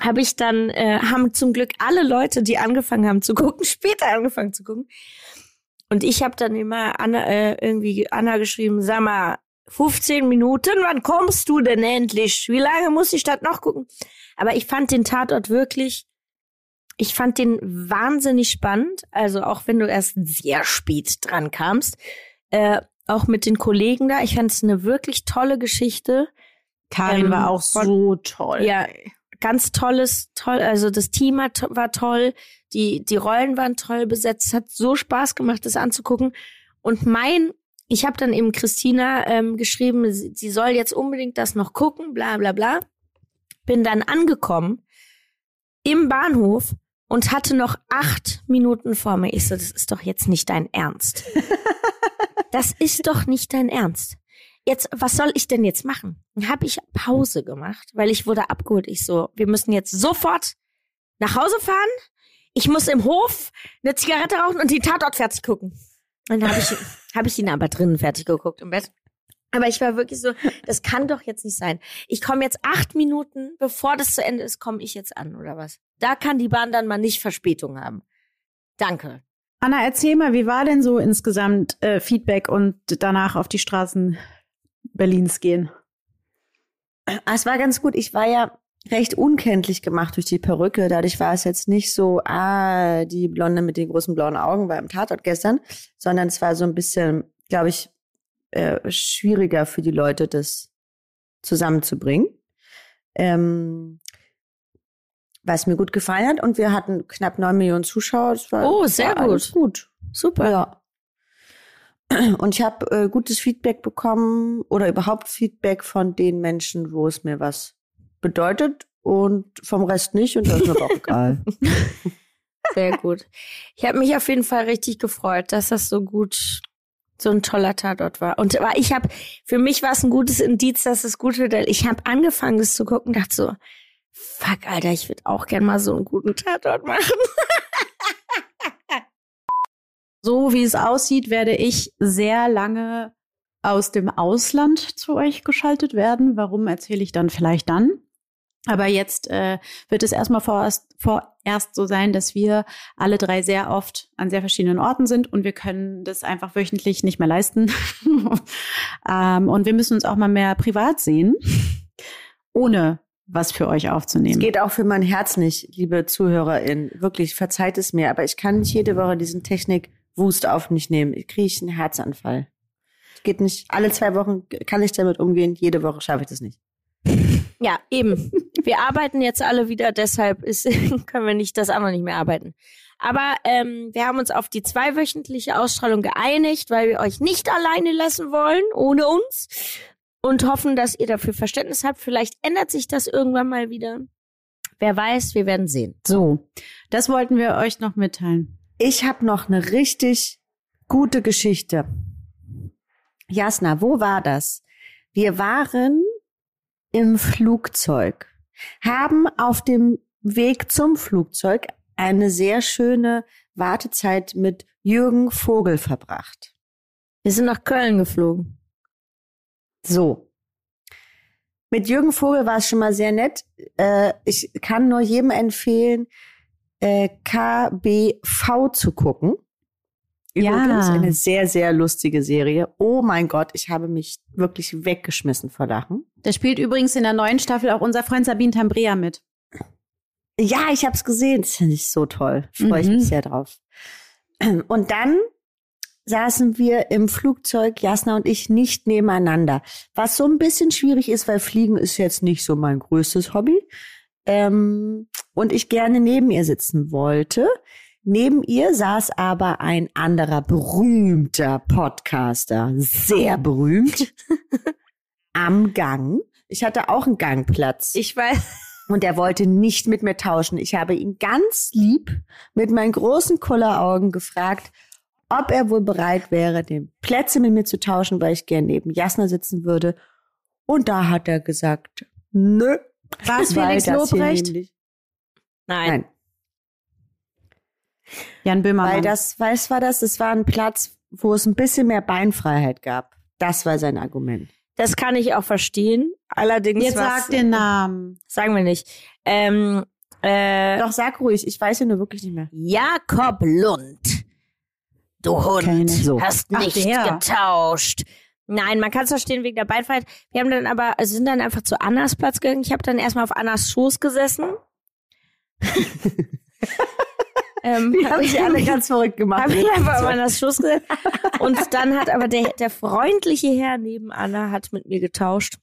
habe ich dann, äh, haben zum Glück alle Leute, die angefangen haben zu gucken, später angefangen zu gucken. Und ich habe dann immer Anna, äh, irgendwie Anna geschrieben, sag mal, 15 Minuten, wann kommst du denn endlich? Wie lange muss ich das noch gucken? Aber ich fand den Tatort wirklich, ich fand den wahnsinnig spannend. Also auch wenn du erst sehr spät dran kamst, äh, auch mit den Kollegen da. Ich fand es eine wirklich tolle Geschichte. Karin ähm, war auch so toll. Ja, ganz tolles, toll, also das Team hat, war toll, die, die Rollen waren toll besetzt, es hat so Spaß gemacht, das anzugucken. Und mein, ich habe dann eben Christina ähm, geschrieben, sie, sie soll jetzt unbedingt das noch gucken, bla bla bla. Bin dann angekommen im Bahnhof und hatte noch acht Minuten vor mir. Ich so, das ist doch jetzt nicht dein Ernst. das ist doch nicht dein Ernst jetzt, was soll ich denn jetzt machen? Dann habe ich Pause gemacht, weil ich wurde abgeholt. Ich so, wir müssen jetzt sofort nach Hause fahren. Ich muss im Hof eine Zigarette rauchen und die Tatort fertig gucken. Und dann habe ich, hab ich ihn aber drinnen fertig geguckt im Bett. Aber ich war wirklich so, das kann doch jetzt nicht sein. Ich komme jetzt acht Minuten, bevor das zu Ende ist, komme ich jetzt an, oder was? Da kann die Bahn dann mal nicht Verspätung haben. Danke. Anna, erzähl mal, wie war denn so insgesamt äh, Feedback und danach auf die Straßen Berlins gehen? Ah, Es war ganz gut. Ich war ja recht unkenntlich gemacht durch die Perücke. Dadurch war es jetzt nicht so, ah, die Blonde mit den großen blauen Augen war im Tatort gestern, sondern es war so ein bisschen, glaube ich, äh, schwieriger für die Leute, das zusammenzubringen. Ähm, was mir gut gefallen hat. Und wir hatten knapp neun Millionen Zuschauer. Das war, Oh, sehr war gut. gut. Super. Ja. Und ich habe äh, gutes Feedback bekommen oder überhaupt Feedback von den Menschen, wo es mir was bedeutet und vom Rest nicht und das ist mir auch egal. Sehr gut. Ich habe mich auf jeden Fall richtig gefreut, dass das so gut, so ein toller Tatort war. Und ich habe, für mich war es ein gutes Indiz, dass es gut wird. Ich habe angefangen, das zu gucken, dachte so, fuck, Alter, ich würde auch gern mal so einen guten Tatort machen. So wie es aussieht, werde ich sehr lange aus dem Ausland zu euch geschaltet werden. Warum erzähle ich dann vielleicht dann? Aber jetzt äh, wird es erstmal vorerst, vorerst so sein, dass wir alle drei sehr oft an sehr verschiedenen Orten sind und wir können das einfach wöchentlich nicht mehr leisten. ähm, und wir müssen uns auch mal mehr privat sehen, ohne was für euch Es aufzunehmen. geht auch für mein Herz nicht, liebe ZuhörerInnen. Wirklich, verzeiht es mir, aber ich kann nicht jede Woche diesen Technik-Wust auf mich nehmen. Ich kriege einen Herzanfall. Geht nicht. Alle zwei Wochen kann ich damit umgehen. Jede Woche schaffe ich das nicht. Ja, eben. Wir arbeiten jetzt alle wieder, deshalb ist, können wir nicht das andere nicht mehr arbeiten. Aber ähm, wir haben uns auf die zweiwöchentliche Ausstrahlung geeinigt, weil wir euch nicht alleine lassen wollen, ohne uns. Und hoffen, dass ihr dafür Verständnis habt. Vielleicht ändert sich das irgendwann mal wieder. Wer weiß, wir werden sehen. So, das wollten wir euch noch mitteilen. Ich habe noch eine richtig gute Geschichte. Jasna, wo war das? Wir waren im Flugzeug, haben auf dem Weg zum Flugzeug eine sehr schöne Wartezeit mit Jürgen Vogel verbracht. Wir sind nach Köln geflogen. So. Mit Jürgen Vogel war es schon mal sehr nett. Äh, ich kann nur jedem empfehlen, äh, KBV zu gucken. Ja. Übrigens eine sehr, sehr lustige Serie. Oh mein Gott, ich habe mich wirklich weggeschmissen vor Lachen. Da spielt übrigens in der neuen Staffel auch unser Freund Sabine Tambrea mit. Ja, ich habe es gesehen. Das finde ich so toll. Freue ich Mhm. mich sehr drauf. Und dann saßen wir im Flugzeug, Jasna und ich, nicht nebeneinander. Was so ein bisschen schwierig ist, weil Fliegen ist jetzt nicht so mein größtes Hobby. Ähm, und ich gerne neben ihr sitzen wollte. Neben ihr saß aber ein anderer berühmter Podcaster, sehr berühmt, am Gang. Ich hatte auch einen Gangplatz. Ich weiß, Und er wollte nicht mit mir tauschen. Ich habe ihn ganz lieb mit meinen großen Kulleraugen gefragt, ob er wohl bereit wäre, den Plätze mit mir zu tauschen, weil ich gern neben Jasna sitzen würde. Und da hat er gesagt, nö. War es Felix Lobrecht? nein. Nein, Jan Böhmermann. weil das, was war das? Es war ein Platz, wo es ein bisschen mehr Beinfreiheit gab. Das war sein Argument. Das kann ich auch verstehen. Allerdings Jetzt sag den Namen. sagen wir nicht. Ähm, äh, Doch, sag ruhig, ich weiß ja nur wirklich nicht mehr. Jakob Lund. Du Hund. So. hast Ach, nicht der. getauscht. Nein, man kann es verstehen wegen der Beinfreiheit. Wir haben dann aber, also sind dann einfach zu Annas Platz gegangen. Ich habe dann erstmal auf Annas Schoß gesessen. ähm, Die haben sich alle ganz verrückt gemacht. Hab ich einfach auf Annas Schoß gesessen. Und dann hat aber der, der freundliche Herr neben Anna hat mit mir getauscht.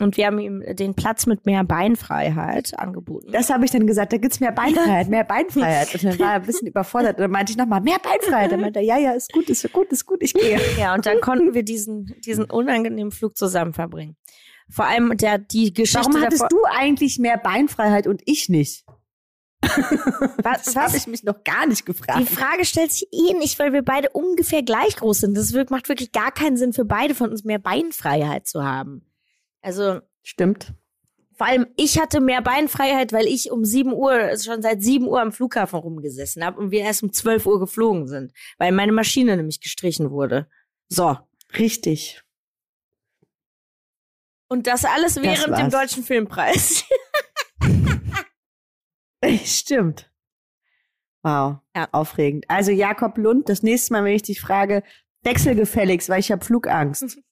Und wir haben ihm den Platz mit mehr Beinfreiheit angeboten. Das habe ich dann gesagt, da gibt's mehr Beinfreiheit, mehr Beinfreiheit. Und dann war er ein bisschen überfordert. Und dann meinte ich nochmal, mehr Beinfreiheit. Dann meinte er, ja, ja, ist gut, ist gut, ist gut, ich gehe. Ja, und dann konnten wir diesen, diesen unangenehmen Flug zusammen verbringen. Vor allem der, die Geschichte Warum hattest davor. du eigentlich mehr Beinfreiheit und ich nicht? was, Das habe ich mich noch gar nicht gefragt. Die Frage stellt sich eh nicht, weil wir beide ungefähr gleich groß sind. Das macht wirklich gar keinen Sinn für beide von uns, mehr Beinfreiheit zu haben. Also, Stimmt. vor allem ich hatte mehr Beinfreiheit, weil ich um 7 Uhr, also schon seit 7 Uhr am Flughafen rumgesessen habe und wir erst um 12 Uhr geflogen sind, weil meine Maschine nämlich gestrichen wurde. So. Richtig. Und das alles während dem war's. Deutschen Filmpreis. Stimmt. Wow. Ja. Aufregend. Also Jakob Lund, das nächste Mal, wenn ich dich frage, wechselgefälligst, weil ich habe Flugangst.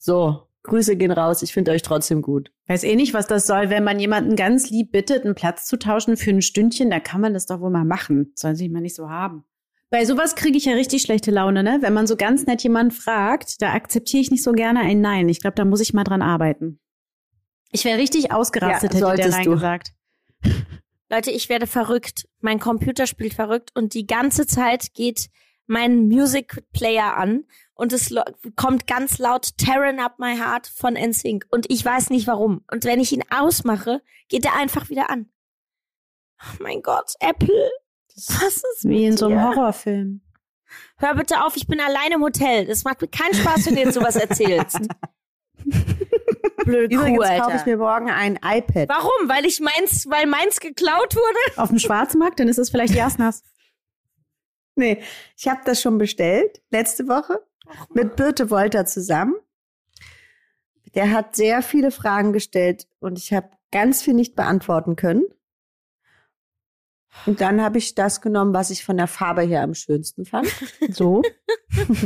So. Grüße gehen raus. Ich finde euch trotzdem gut. Weiß eh nicht, was das soll. Wenn man jemanden ganz lieb bittet, einen Platz zu tauschen für ein Stündchen, da kann man das doch wohl mal machen. Sollen sie mal nicht so haben. Bei sowas kriege ich ja richtig schlechte Laune, ne? Wenn man so ganz nett jemanden fragt, da akzeptiere ich nicht so gerne ein Nein. Ich glaube, da muss ich mal dran arbeiten. Ich wäre richtig ausgerastet, Ja, hätte der Nein du. gesagt. Leute, ich werde verrückt. Mein Computer spielt verrückt und die ganze Zeit geht mein Music Player an und es kommt ganz laut Tearing Up My Heart von NSYNC und ich weiß nicht warum. Und wenn ich ihn ausmache, geht er einfach wieder an. Oh mein Gott, Apple. Was ist Wie in so einem dir? Horrorfilm. Hör bitte auf, ich bin allein im Hotel. Das macht mir keinen Spaß, wenn du jetzt sowas erzählst. Blöde Kuh, Übrigens kaufe ich Alter. mir morgen ein iPad. Warum? Weil ich meins, weil meins geklaut wurde? Auf dem Schwarzmarkt, dann ist es vielleicht Jasnas. Nee, ich habe das schon bestellt, letzte Woche, mit Birte Wolter zusammen. Der hat sehr viele Fragen gestellt und ich habe ganz viel nicht beantworten können. Und dann habe ich das genommen, was ich von der Farbe her am schönsten fand. So.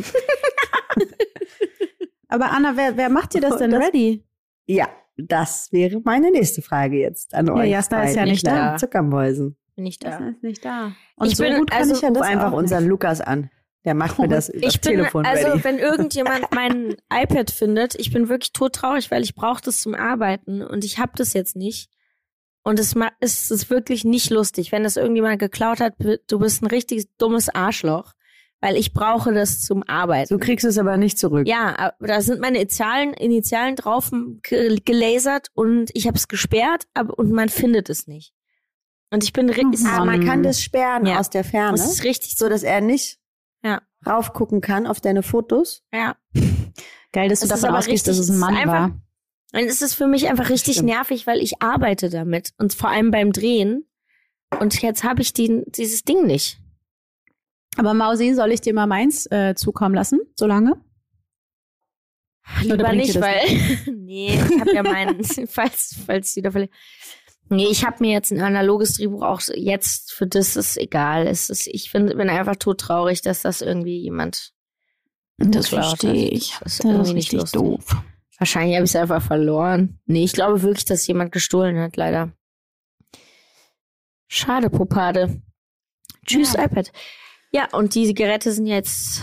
Aber Anna, wer, wer macht dir das denn Das- ready? Ja, das wäre meine nächste Frage jetzt an Ja, euch. Jasna ist ja nicht da. Zuckermäusen. Bin ich da. ist nicht da. Ich so bin- gut kann also- ich ja das einfach unseren. Lukas an. Der macht mir das über Ich bin, Telefon also ready. wenn irgendjemand mein iPad findet, ich bin wirklich todtraurig, weil ich brauche das zum Arbeiten und ich habe das jetzt nicht. Und es es ist wirklich nicht lustig, wenn das irgendjemand geklaut hat. Du bist ein richtig dummes Arschloch, weil ich brauche das zum Arbeiten. Du kriegst es aber nicht zurück. ja, da sind meine Initialen, Initialen drauf ge- gelasert und ich habe es gesperrt, aber und man findet es nicht. Und ich bin ri- Mhm. Ah, man kann das sperren Ja. aus der Ferne, es ist richtig so dass er nicht Ja. raufgucken kann auf deine Fotos. ja. Geil, dass du Es ist davon ausgehst, dass richtig- es ein Mann es ist einfach- war. Und es ist für mich einfach richtig Stimmt. nervig, weil ich arbeite damit und vor allem beim Drehen. Und jetzt habe ich die, dieses Ding nicht. Aber Mausi, soll ich dir mal meins äh, zukommen lassen, solange? Lieber nicht, das weil nee, ich habe ja meinen, falls falls die da verli- Nee, ich habe mir jetzt ein analoges Drehbuch auch jetzt für das ist egal. Es ist, ich find, bin einfach todtraurig, dass das irgendwie jemand Das verstehe ich. Das Das ist ist irgendwie nicht richtig lustig. doof. Wahrscheinlich habe ich es einfach verloren. Nee, ich glaube wirklich, dass jemand gestohlen hat, leider. Schade, Popade. Tschüss, Ja. iPad. Ja, und die Geräte sind jetzt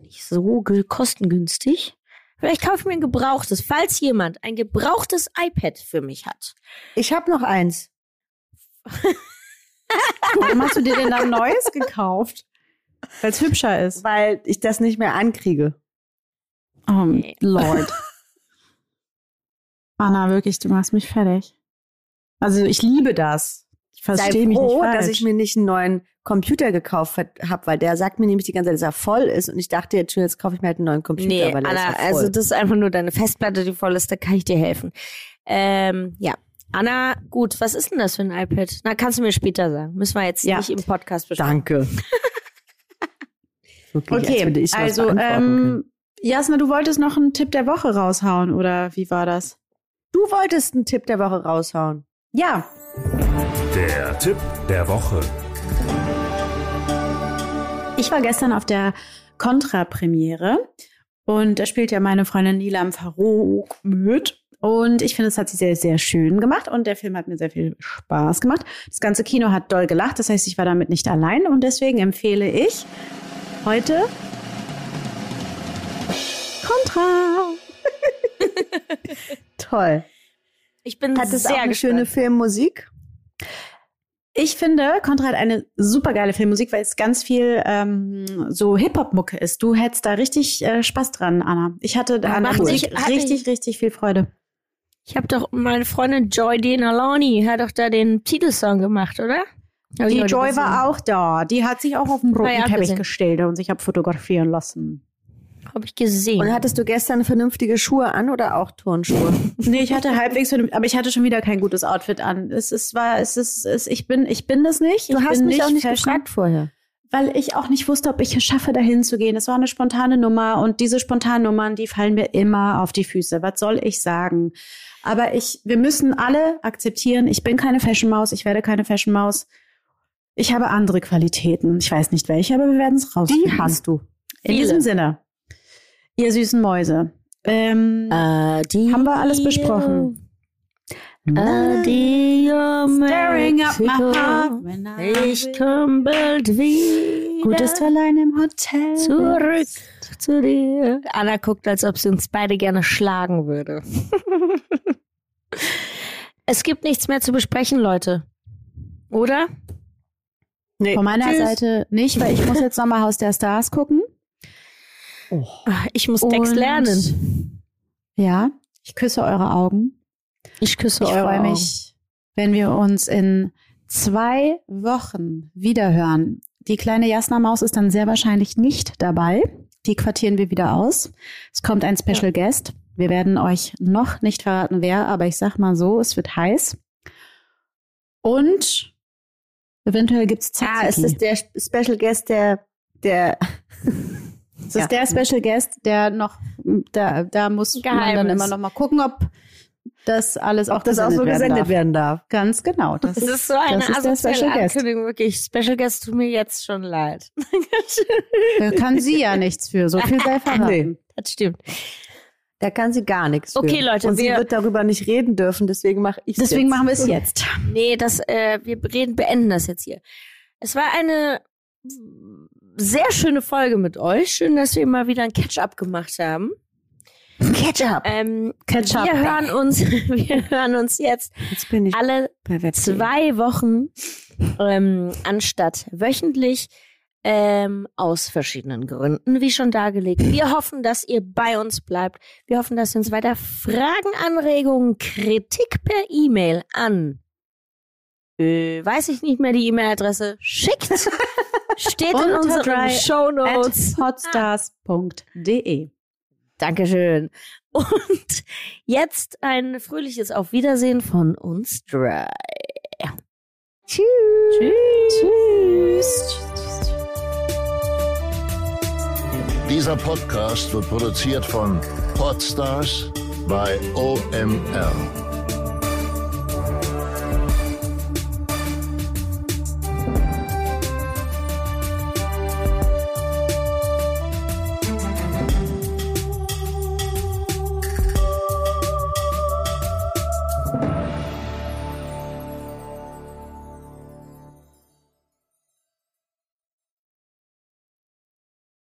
nicht so kostengünstig. Vielleicht kaufe ich mir ein gebrauchtes, falls jemand ein gebrauchtes iPad für mich hat. Ich habe noch eins. Warum hast du dir denn dann ein neues gekauft? Weil es hübscher ist. weil ich das nicht mehr ankriege. Oh, Nee. Lord. Anna, wirklich, du machst mich fertig. Also ich liebe das. Ich verstehe mich nicht froh, falsch. dass ich mir nicht einen neuen Computer gekauft habe, weil der sagt mir nämlich die ganze Zeit, dass er voll ist und ich dachte jetzt schon, jetzt kaufe ich mir halt einen neuen Computer, Nee, weil Anna, ist ja voll. also das ist einfach nur deine Festplatte, die voll ist, da kann ich dir helfen. Ähm, ja. Anna, gut, was ist denn das für ein iPad? Na, kannst du mir später sagen. Müssen wir jetzt Ja. nicht im Podcast besprechen. Danke. Okay, was also ähm, Jasna, du wolltest noch einen Tipp der Woche raushauen, oder wie war das? du wolltest einen Tipp der Woche raushauen. Ja, Der Tipp der Woche. Ich war gestern auf der Contra-Premiere und da spielt ja meine Freundin Nilam Farouk mit. Und ich finde, es hat sie sehr, sehr schön gemacht und der Film hat mir sehr viel Spaß gemacht. Das ganze Kino hat doll gelacht, das heißt, ich war damit nicht allein und deswegen empfehle ich heute Contra. Toll. Ich bin Hat es sehr auch eine gespannt. schöne Filmmusik? Ich finde, Contra hat eine super geile Filmmusik, weil es ganz viel ähm, so Hip-Hop-Mucke ist. Du hättest da richtig äh, Spaß dran, Anna. Ich hatte da an sich- hat richtig, richtig viel Freude. Ich habe doch meine Freundin Joy Denalani hat doch da den Titelsong gemacht, oder? Hab ich Die Joy war auch da. Die hat sich auch auf den roten Ja, ja, Teppich gesehen. gestellt und sich hab fotografieren lassen. Hab ich gesehen. Und hattest du gestern vernünftige Schuhe an oder auch Turnschuhe? Nee, ich hatte halbwegs, aber ich hatte schon wieder kein gutes Outfit an. Es ist, war, es ist, es, ich bin, ich bin das nicht. Du ich hast mich auch nicht Fashion. gefragt vorher. weil ich auch nicht wusste, ob ich es schaffe, dahin zu gehen. Es war eine spontane Nummer und diese spontanen Nummern, die fallen mir immer auf die Füße. Was soll ich sagen? Aber ich, wir müssen alle akzeptieren, ich bin keine Fashion Maus, ich werde keine Fashion Maus. Ich habe andere Qualitäten. Ich weiß nicht welche, aber wir werden es rausfinden. Die hast du. In Viele. diesem Sinne, ihr süßen Mäuse, Ähm, Adieu. haben wir alles besprochen? Adieu, Staring up my heart when I Ich komm bald wieder. Gutes Verleihen im Hotel. Zurück zu dir. Anna guckt, als ob sie uns beide gerne schlagen würde. es gibt nichts mehr zu besprechen, Leute. Oder? Nee. Von meiner Tschüss. Seite nicht, weil ich muss jetzt nochmal Haus der Stars gucken. Ah, Ich muss Text Und- lernen. Ja, ich küsse eure Augen. Ich küsse Ich eure freue Augen. mich, wenn wir uns in zwei Wochen wiederhören. Die kleine Jasna Maus ist dann sehr wahrscheinlich nicht dabei. Die quartieren wir wieder aus. Es kommt ein Special Guest. Wir werden euch noch nicht verraten, wer, aber ich sag mal so, es wird heiß. Und eventuell gibt's Ah, Tzatziki. ist der Special Guest, der, der, Es Ja. ist der Special Guest, der noch, da, da muss man dann Geheimnis. immer noch mal gucken, ob das alles auch ob das auch so gesendet darf. werden darf. Ganz genau. Das, Das ist so eine das ist asoziale Special Guest. Ankündigung, wirklich. Special Guest tut mir jetzt schon leid. Da kann sie ja nichts für. So viel sei verraten. Nee. Das stimmt. Da kann sie gar nichts für. Okay, Leute, Und sie wir- wird darüber nicht reden dürfen, deswegen mache ich Deswegen jetzt. machen wir es jetzt. Nee, das, äh, wir reden, beenden das jetzt hier. Es war eine sehr schöne Folge mit euch. Schön, dass wir mal wieder ein Catch-up gemacht haben. Ketchup. Ähm, Catch-up. Wir hören uns, wir hören uns jetzt Jetzt alle zwei Wochen ähm, anstatt wöchentlich ähm, aus verschiedenen Gründen, wie schon dargelegt. Wir hoffen, dass ihr bei uns bleibt. Wir hoffen, dass ihr uns weiter Fragen, Anregungen, Kritik per E-Mail an äh, weiß ich nicht mehr die E-Mail-Adresse schickt. Steht in unseren Unterdry Show Notes. At hotstars.de. Dankeschön. Und jetzt ein fröhliches Auf Wiedersehen von uns drei. Tschüss. Tschüss. Dieser Podcast wird produziert von Podstars bei OMR.